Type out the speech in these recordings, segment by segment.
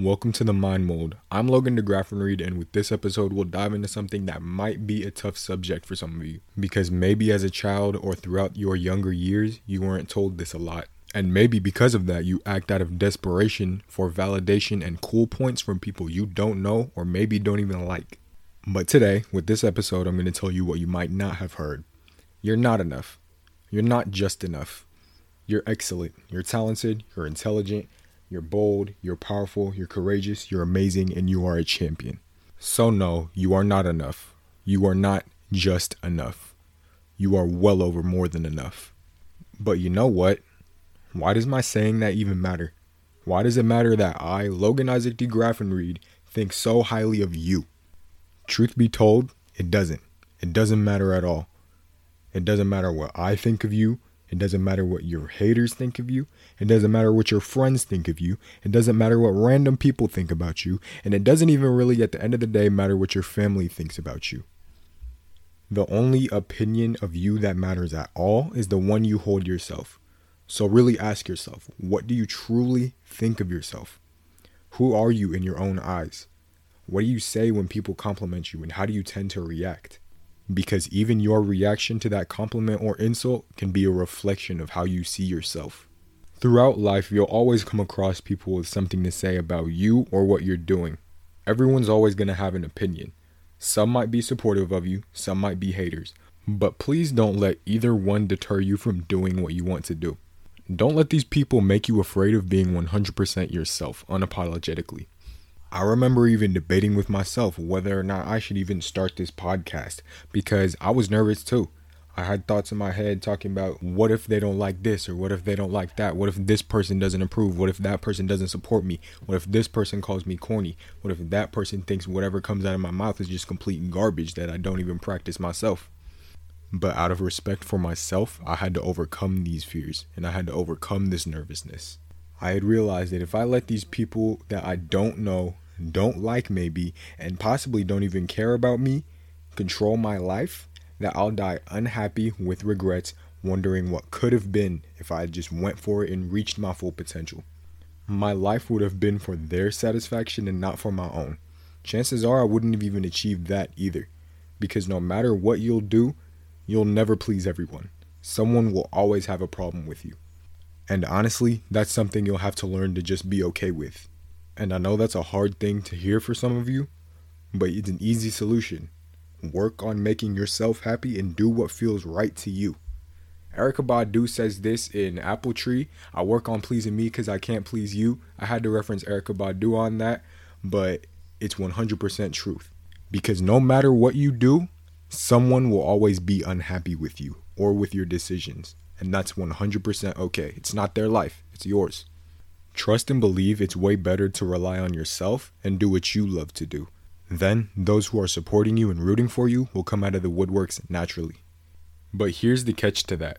Welcome to the Mind Mold. I'm Logan DeGraffenreid, and with this episode, we'll dive into something that might be a tough subject for some of you. Because maybe as a child or throughout your younger years, you weren't told this a lot. And maybe because of that, you act out of desperation for validation and cool points from people you don't know or maybe don't even like. But today, with this episode, I'm going to tell you what you might not have heard. You're not enough. You're not just enough. You're excellent. You're talented. You're intelligent. You're bold, you're powerful, you're courageous, you're amazing, and you are a champion. So, no, you are not enough. You are not just enough. You are well over more than enough. But you know what? Why does my saying that even matter? Why does it matter that I, Logan Isaac DeGraffenreid, think so highly of you? Truth be told, it doesn't. It doesn't matter at all. It doesn't matter what I think of you. It doesn't matter what your haters think of you. It doesn't matter what your friends think of you. It doesn't matter what random people think about you. And it doesn't even really, at the end of the day, matter what your family thinks about you. The only opinion of you that matters at all is the one you hold yourself. So really ask yourself what do you truly think of yourself? Who are you in your own eyes? What do you say when people compliment you, and how do you tend to react? Because even your reaction to that compliment or insult can be a reflection of how you see yourself. Throughout life, you'll always come across people with something to say about you or what you're doing. Everyone's always going to have an opinion. Some might be supportive of you, some might be haters. But please don't let either one deter you from doing what you want to do. Don't let these people make you afraid of being 100% yourself unapologetically. I remember even debating with myself whether or not I should even start this podcast because I was nervous too. I had thoughts in my head talking about what if they don't like this or what if they don't like that? What if this person doesn't approve? What if that person doesn't support me? What if this person calls me corny? What if that person thinks whatever comes out of my mouth is just complete garbage that I don't even practice myself? But out of respect for myself, I had to overcome these fears and I had to overcome this nervousness. I had realized that if I let these people that I don't know, don't like maybe, and possibly don't even care about me control my life, that I'll die unhappy with regrets, wondering what could have been if I just went for it and reached my full potential. My life would have been for their satisfaction and not for my own. Chances are I wouldn't have even achieved that either. Because no matter what you'll do, you'll never please everyone. Someone will always have a problem with you. And honestly, that's something you'll have to learn to just be okay with. And I know that's a hard thing to hear for some of you, but it's an easy solution. Work on making yourself happy and do what feels right to you. Erykah Badu says this in Apple Tree. I work on pleasing me because I can't please you. I had to reference Erykah Badu on that, but it's 100% truth. Because no matter what you do, someone will always be unhappy with you or with your decisions and that's 100% okay. It's not their life, it's yours. Trust and believe it's way better to rely on yourself and do what you love to do. Then, those who are supporting you and rooting for you will come out of the woodworks naturally. But here's the catch to that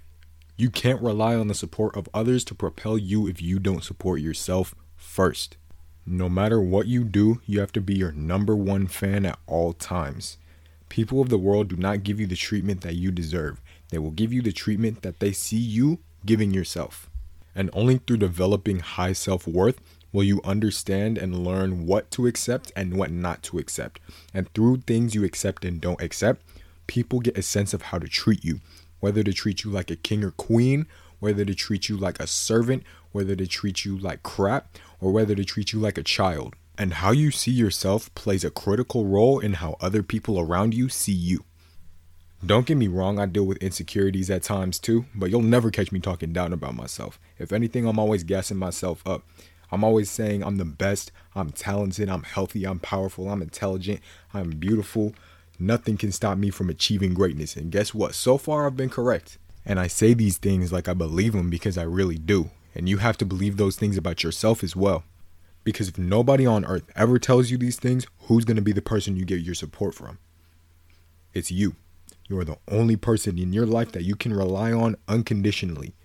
you can't rely on the support of others to propel you if you don't support yourself first. No matter what you do, you have to be your number one fan at all times. People of the world do not give you the treatment that you deserve, they will give you the treatment that they see you giving yourself. And only through developing high self worth will you understand and learn what to accept and what not to accept. And through things you accept and don't accept, people get a sense of how to treat you, whether to treat you like a king or queen, whether to treat you like a servant, whether to treat you like crap, or whether to treat you like a child. And how you see yourself plays a critical role in how other people around you see you. Don't get me wrong, I deal with insecurities at times too, but you'll never catch me talking down about myself. If anything, I'm always gassing myself up. I'm always saying I'm the best, I'm talented, I'm healthy, I'm powerful, I'm intelligent, I'm beautiful. Nothing can stop me from achieving greatness. And guess what? So far, I've been correct. And I say these things like I believe them because I really do. And you have to believe those things about yourself as well. Because if nobody on earth ever tells you these things, who's going to be the person you get your support from? It's you. You are the only person in your life that you can rely on unconditionally.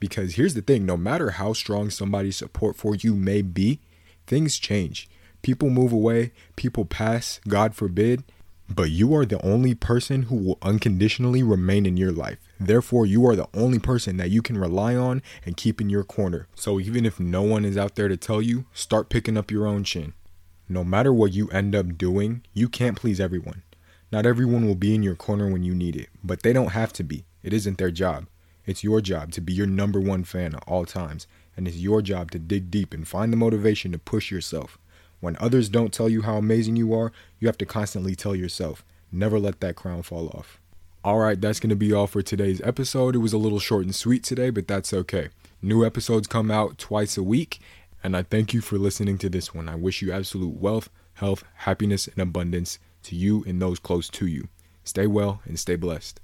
Because here's the thing no matter how strong somebody's support for you may be, things change. People move away, people pass, God forbid. But you are the only person who will unconditionally remain in your life. Therefore, you are the only person that you can rely on and keep in your corner. So even if no one is out there to tell you, start picking up your own chin. No matter what you end up doing, you can't please everyone. Not everyone will be in your corner when you need it, but they don't have to be. It isn't their job. It's your job to be your number one fan at all times, and it's your job to dig deep and find the motivation to push yourself. When others don't tell you how amazing you are, you have to constantly tell yourself. Never let that crown fall off. All right, that's going to be all for today's episode. It was a little short and sweet today, but that's okay. New episodes come out twice a week, and I thank you for listening to this one. I wish you absolute wealth, health, happiness, and abundance to you and those close to you. Stay well and stay blessed.